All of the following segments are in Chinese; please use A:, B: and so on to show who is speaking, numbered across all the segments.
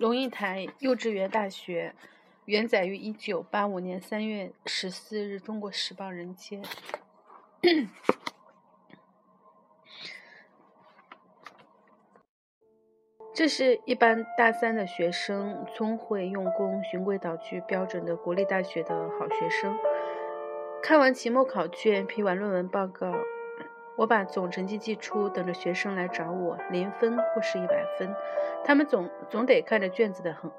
A: 龙应台幼稚园大学，原载于一九八五年三月十四日《中国时报》人间。这是一般大三的学生，聪慧用功、循规蹈矩，标准的国立大学的好学生。看完期末考卷，批完论文报告。我把总成绩寄出，等着学生来找我，零分或是一百分，他们总总得看着卷子的横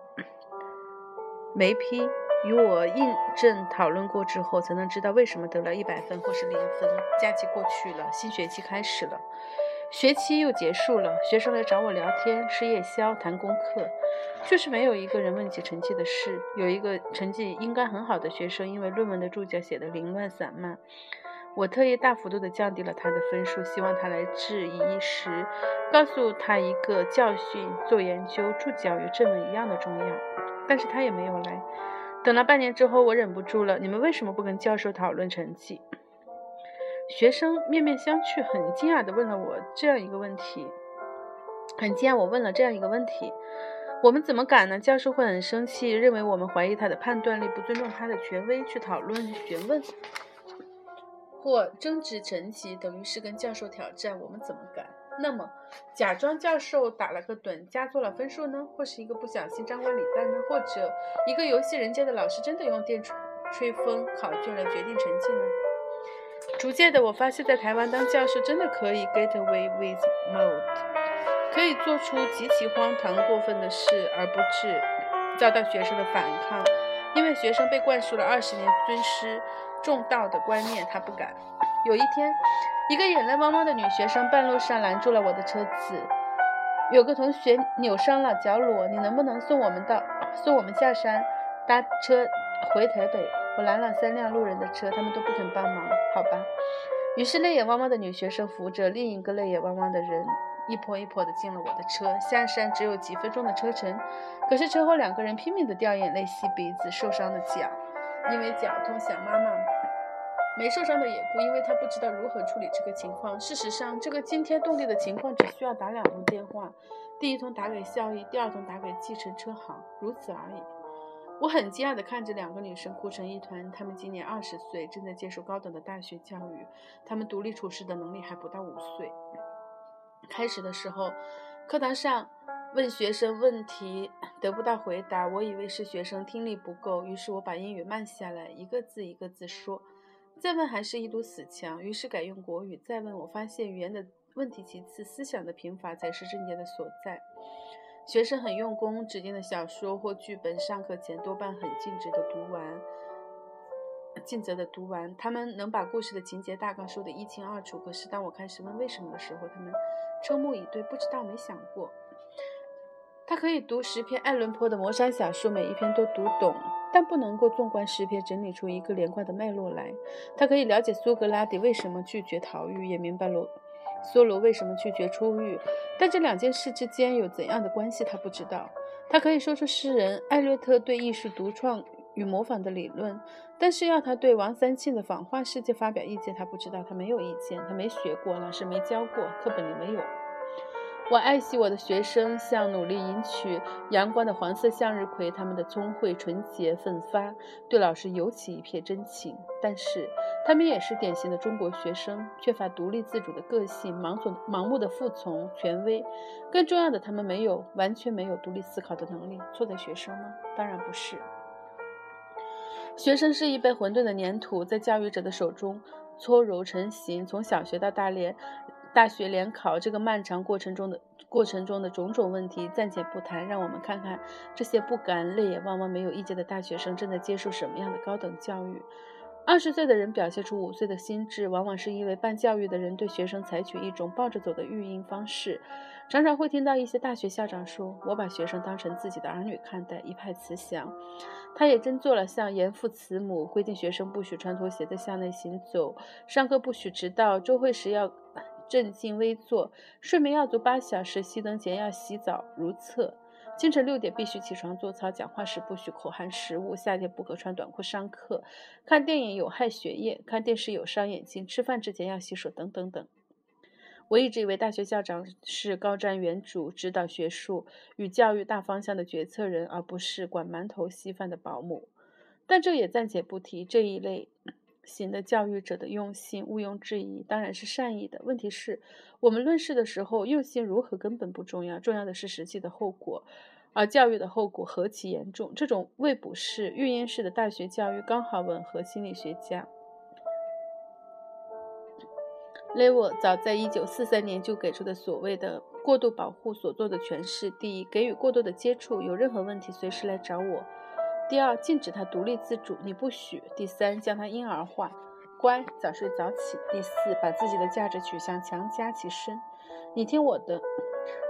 A: 没批，与我印证讨论过之后，才能知道为什么得了一百分或是零分。假期过去了，新学期开始了，学期又结束了，学生来找我聊天，吃夜宵，谈功课，就是没有一个人问起成绩的事。有一个成绩应该很好的学生，因为论文的注脚写得凌乱散漫。我特意大幅度地降低了他的分数，希望他来质疑时，告诉他一个教训：做研究注脚与正文一样的重要。但是他也没有来。等了半年之后，我忍不住了：你们为什么不跟教授讨论成绩？学生面面相觑，很惊讶地问了我这样一个问题。很惊讶，我问了这样一个问题：我们怎么敢呢？教授会很生气，认为我们怀疑他的判断力，不尊重他的权威，去讨论询问。或争执成绩，等于是跟教授挑战，我们怎么敢？那么，假装教授打了个盹，加做了分数呢？或是一个不小心张冠李戴呢？或者一个游戏人间的老师真的用电吹风考卷来决定成绩呢？逐渐的，我发现，在台湾当教授真的可以 get away with mode，可以做出极其荒唐过分的事，而不致遭到学生的反抗，因为学生被灌输了二十年尊师。重道的观念，他不敢。有一天，一个眼泪汪汪的女学生半路上拦住了我的车子。有个同学扭伤了脚裸，你能不能送我们到送我们下山搭车回台北？我拦了三辆路人的车，他们都不肯帮忙。好吧。于是泪眼汪汪的女学生扶着另一个泪眼汪汪的人，一跛一跛的进了我的车。下山只有几分钟的车程，可是车后两个人拼命的掉眼泪、吸鼻子，受伤的脚。因为脚痛想妈妈，没受伤的也哭，因为他不知道如何处理这个情况。事实上，这个惊天动地的情况只需要打两通电话，第一通打给校医，第二通打给计程车行，如此而已。我很惊讶地看着两个女生哭成一团，她们今年二十岁，正在接受高等的大学教育，她们独立处事的能力还不到五岁。开始的时候，课堂上。问学生问题得不到回答，我以为是学生听力不够，于是我把英语慢下来，一个字一个字说。再问还是一堵死墙，于是改用国语。再问，我发现语言的问题其次，思想的贫乏才是症结的所在。学生很用功，指定的小说或剧本，上课前多半很尽职的读完，尽责的读完。他们能把故事的情节大纲说得一清二楚。可是当我开始问为什么的时候，他们瞠目以对，不知道，没想过。他可以读十篇爱伦坡的魔山小说，每一篇都读懂，但不能够纵观十篇整理出一个连贯的脉络来。他可以了解苏格拉底为什么拒绝逃狱，也明白罗梭罗为什么拒绝出狱，但这两件事之间有怎样的关系，他不知道。他可以说出诗人艾略特对艺术独创与模仿的理论，但是要他对王三庆的仿画世界发表意见，他不知道，他没有意见，他没学过，老师没教过，课本里没有。我爱惜我的学生，像努力迎娶阳光的黄色向日葵。他们的聪慧、纯洁、奋发，对老师尤其一片真情。但是，他们也是典型的中国学生，缺乏独立自主的个性，盲从、盲目的服从权威。更重要的，他们没有完全没有独立思考的能力。错在学生吗？当然不是。学生是一杯混沌的粘土，在教育者的手中搓揉成型。从小学到大连。大学联考这个漫长过程中的过程中的种种问题暂且不谈，让我们看看这些不甘、泪眼汪汪、没有意见的大学生正在接受什么样的高等教育。二十岁的人表现出五岁的心智，往往是因为办教育的人对学生采取一种抱着走的育婴方式。常常会听到一些大学校长说：“我把学生当成自己的儿女看待，一派慈祥。”他也真做了像严父慈母，规定学生不许穿拖鞋在校内行走，上课不许迟到，周会时要。镇静微坐，睡眠要足八小时，熄灯前要洗澡如厕。清晨六点必须起床做操，讲话时不许口含食物，夏天不可穿短裤上课。看电影有害血液，看电视有伤眼睛，吃饭之前要洗手，等等等。我一直以为大学校长是高瞻远瞩、指导学术与教育大方向的决策人，而不是管馒头稀饭的保姆。但这也暂且不提，这一类型的教育者的用心毋庸置疑，当然是善意的。问题是，我们论事的时候，用心如何根本不重要，重要的是实际的后果。而教育的后果何其严重！这种未卜式、育婴式的大学教育，刚好吻合心理学家。雷沃早在一九四三年就给出的所谓的过度保护所做的诠释：第一，给予过多的接触，有任何问题随时来找我；第二，禁止他独立自主，你不许；第三，将他婴儿化，乖，早睡早起；第四，把自己的价值取向强加其身，你听我的。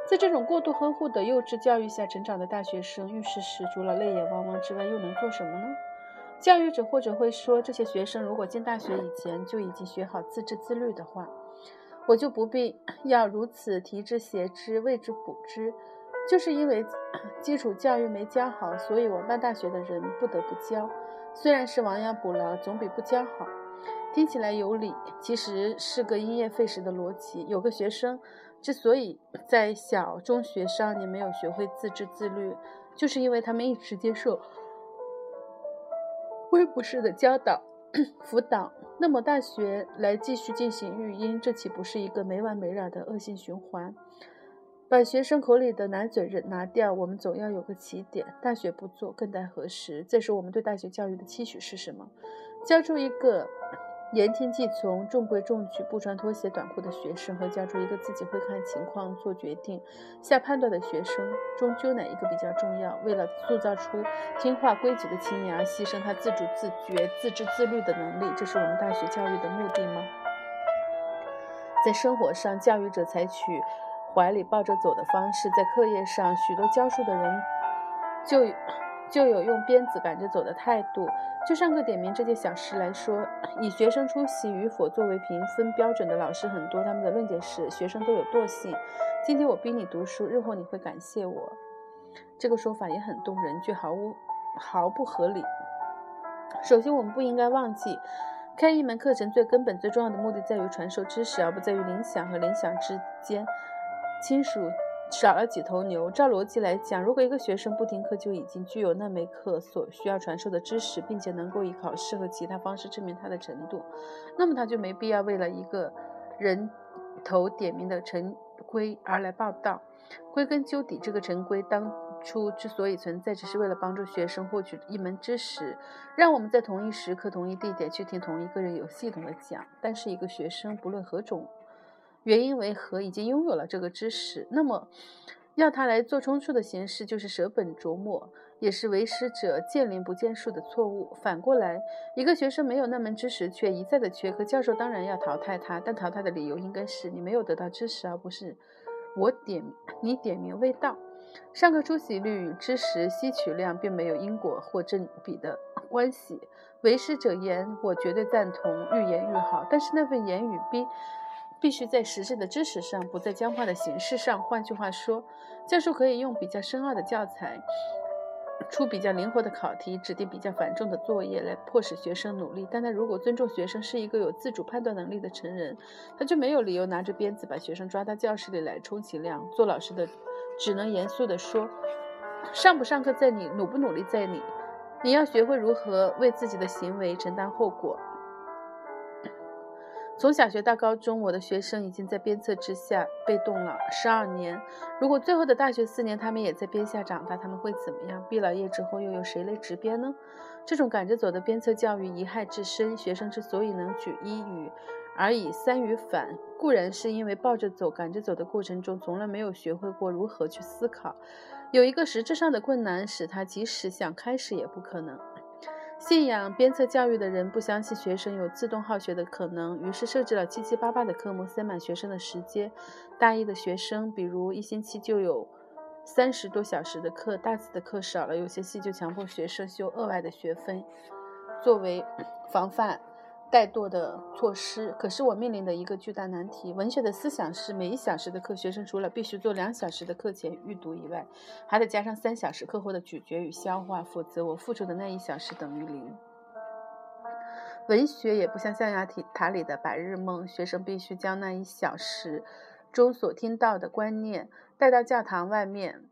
A: 在这种过度呵护的幼稚教育下成长的大学生，遇事时除了泪眼汪汪之外，又能做什么呢？教育者或者会说，这些学生如果进大学以前就已经学好自制自律的话，我就不必要如此提之挟之为之补之。就是因为基础教育没教好，所以我办大学的人不得不教。虽然是亡羊补牢，总比不教好。听起来有理，其实是个因噎废食的逻辑。有个学生之所以在小、中学上年没有学会自制自律，就是因为他们一直接受。微不式的教导、辅导，那么大学来继续进行育婴，这岂不是一个没完没了的恶性循环？把学生口里的奶嘴人拿掉，我们总要有个起点。大学不做，更待何时？再说，我们对大学教育的期许是什么？教出一个。言听计从、中规中矩、不穿拖鞋短裤的学生和教出一个自己会看情况做决定、下判断的学生，终究哪一个比较重要？为了塑造出听话规矩的青年而牺牲他自主自觉、自知自律的能力，这是我们大学教育的目的吗？在生活上，教育者采取怀里抱着走的方式；在课业上，许多教书的人就。就有用鞭子赶着走的态度。就上课点名这件小事来说，以学生出席与否作为评分标准的老师很多。他们的论点是：学生都有惰性。今天我逼你读书，日后你会感谢我。这个说法也很动人，却毫无毫不合理。首先，我们不应该忘记，开一门课程最根本、最重要的目的在于传授知识，而不在于联想和联想之间亲属。少了几头牛。照逻辑来讲，如果一个学生不听课就已经具有那门课所需要传授的知识，并且能够以考试和其他方式证明他的程度，那么他就没必要为了一个人头点名的陈规而来报道。归根究底，这个陈规当初之所以存在，只是为了帮助学生获取一门知识，让我们在同一时刻、同一地点去听同一个人有系统的讲。但是，一个学生不论何种。原因为何？已经拥有了这个知识，那么要他来做充数的形式，就是舍本逐末，也是为师者见林不见树的错误。反过来，一个学生没有那门知识，却一再的缺课，教授当然要淘汰他，但淘汰的理由应该是你没有得到知识，而不是我点你点名未到。上课出席率与知识吸取量并没有因果或正比的关系。为师者言，我绝对赞同，愈言愈好。但是那份言语逼。必须在实质的知识上，不在僵化的形式上。换句话说，教授可以用比较深奥的教材，出比较灵活的考题，指定比较繁重的作业来迫使学生努力。但他如果尊重学生是一个有自主判断能力的成人，他就没有理由拿着鞭子把学生抓到教室里来，充其量做老师的只能严肃地说：上不上课在你，努不努力在你。你要学会如何为自己的行为承担后果。从小学到高中，我的学生已经在鞭策之下被动了十二年。如果最后的大学四年他们也在鞭下长大，他们会怎么样？毕了业之后又有谁来执鞭呢？这种赶着走的鞭策教育贻害至深。学生之所以能举一隅而以三隅反，固然是因为抱着走、赶着走的过程中，从来没有学会过如何去思考。有一个实质上的困难，使他即使想开始也不可能。信仰鞭策教育的人不相信学生有自动好学的可能，于是设置了七七八八的科目，塞满学生的时间。大一的学生，比如一星期就有三十多小时的课，大四的课少了，有些系就强迫学生修额外的学分，作为防范。怠惰的措施，可是我面临的一个巨大难题。文学的思想是，每一小时的课，学生除了必须做两小时的课前预读以外，还得加上三小时课后的咀嚼与消化，否则我付出的那一小时等于零。文学也不像象牙塔里的白日梦，学生必须将那一小时中所听到的观念带到教堂外面、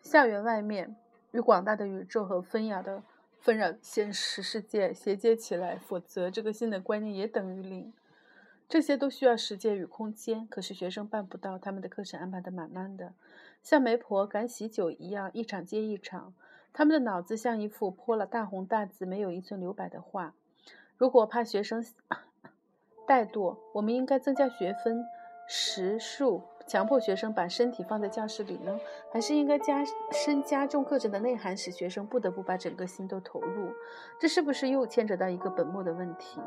A: 校园外面，与广大的宇宙和纷扰的纷扰现实世界衔接起来，否则这个新的观念也等于零。这些都需要时间与空间，可是学生办不到，他们的课程安排的满满的，像媒婆赶喜酒一样，一场接一场。他们的脑子像一幅泼了大红大紫、没有一寸留白的画。如果怕学生 怠惰，我们应该增加学分时数，强迫学生把身体放在教室里呢？还是应该加深加重课程的内涵，使学生不得不把整个心都投入？这是不是又牵扯到一个本末的问题？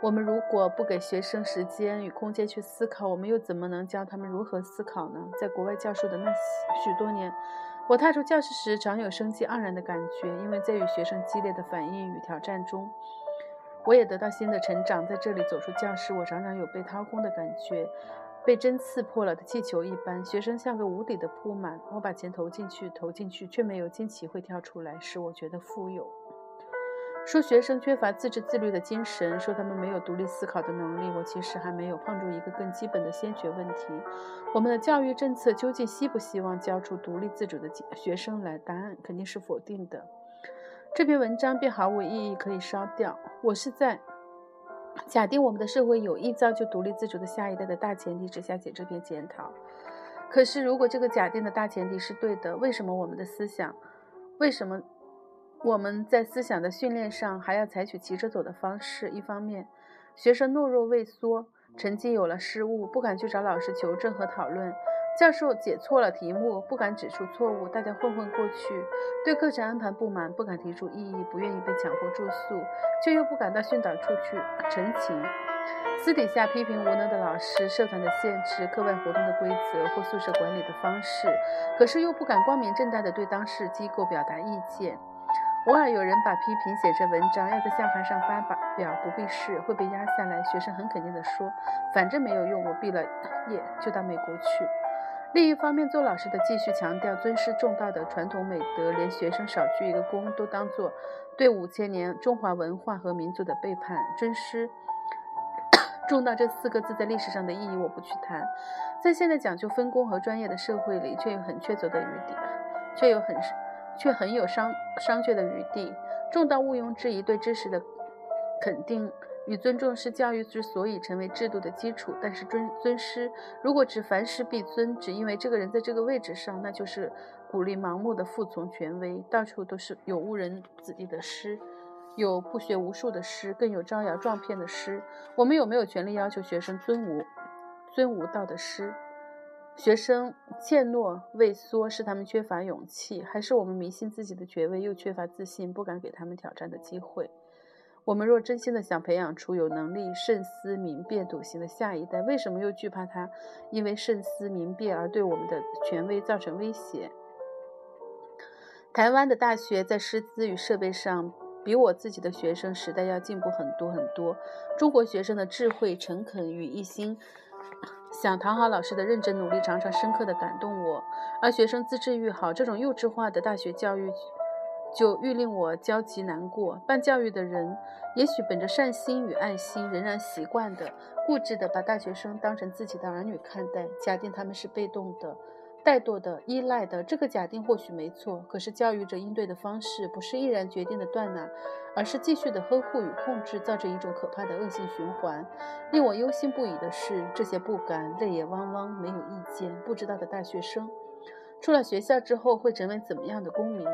A: 我们如果不给学生时间与空间去思考，我们又怎么能教他们如何思考呢？在国外教授的那许多年，我踏出教室时常有生机盎然的感觉，因为在与学生激烈的反应与挑战中，我也得到新的成长。在这里走出教室，我常常有被掏空的感觉，被针刺破了的气球一般。学生像个无底的铺满，我把钱投进去，投进去，却没有惊奇会跳出来，使我觉得富有。说学生缺乏自治自律的精神，说他们没有独立思考的能力，我其实还没有碰住一个更基本的先决问题：我们的教育政策究竟希不希望教出独立自主的学生来？答案肯定是否定的。这篇文章便毫无意义，可以烧掉。我是在假定我们的社会有意造就独立自主的下一代的大前提之下写这篇检讨。可是，如果这个假定的大前提是对的，为什么我们的思想，为什么？我们在思想的训练上还要采取骑着走的方式。一方面，学生懦弱畏缩，成绩有了失误，不敢去找老师求证和讨论；教授解错了题目，不敢指出错误，大家混混过去；对课程安排不满，不敢提出异议，不愿意被强迫住宿，却又不敢到训导处去陈情；私底下批评无能的老师、社团的限制、课外活动的规则或宿舍管理的方式，可是又不敢光明正大的对当事机构表达意见。偶尔有人把批评写成文章，要在校刊上发表，不必试，会被压下来。学生很肯定地说：“反正没有用，我毕了业就到美国去。”另一方面，做老师的继续强调尊师重道的传统美德，连学生少鞠一个躬都当做对五千年中华文化和民族的背叛。尊师重道这四个字在历史上的意义我不去谈，在现在讲究分工和专业的社会里，却有很缺足的余地，却有很。却很有商商榷的余地。重道毋庸置疑，对知识的肯定与尊重是教育之所以成为制度的基础。但是尊尊师，如果只凡事必尊，只因为这个人在这个位置上，那就是鼓励盲目的服从权威。到处都是有误人子弟的师，有不学无术的师，更有招摇撞骗的师。我们有没有权利要求学生尊无尊无道的师？学生怯懦畏缩，是他们缺乏勇气，还是我们迷信自己的权威又缺乏自信，不敢给他们挑战的机会？我们若真心的想培养出有能力慎思明辨笃行的下一代，为什么又惧怕他因为慎思明辨而对我们的权威造成威胁？台湾的大学在师资与设备上比我自己的学生时代要进步很多很多。中国学生的智慧、诚恳与一心。想讨好老师的认真努力，常常深刻地感动我。而学生自制愈好，这种幼稚化的大学教育，就愈令我焦急难过。办教育的人，也许本着善心与爱心，仍然习惯的、固执地把大学生当成自己的儿女看待，假定他们是被动的。怠惰的、依赖的，这个假定或许没错。可是教育者应对的方式，不是毅然决定的断奶，而是继续的呵护与控制，造成一种可怕的恶性循环。令我忧心不已的是，这些不敢、泪眼汪汪、没有意见、不知道的大学生，出了学校之后会成为怎么样的公民？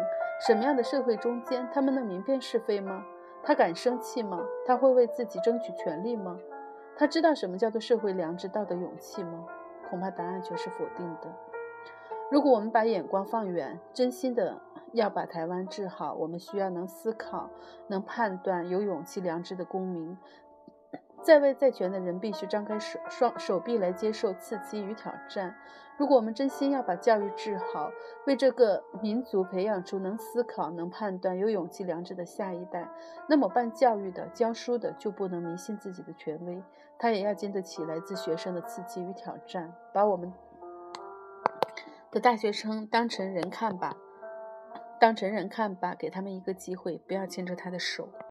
A: 什么样的社会中间？他们能明辨是非吗？他敢生气吗？他会为自己争取权利吗？他知道什么叫做社会良知、道德勇气吗？恐怕答案却是否定的。如果我们把眼光放远，真心的要把台湾治好，我们需要能思考、能判断、有勇气、良知的公民。在位在权的人必须张开手双手臂来接受刺激与挑战。如果我们真心要把教育治好，为这个民族培养出能思考、能判断、有勇气、良知的下一代，那么办教育的、教书的就不能迷信自己的权威，他也要经得起来自学生的刺激与挑战，把我们。的大学生当成人看吧，当成人看吧，给他们一个机会，不要牵着他的手。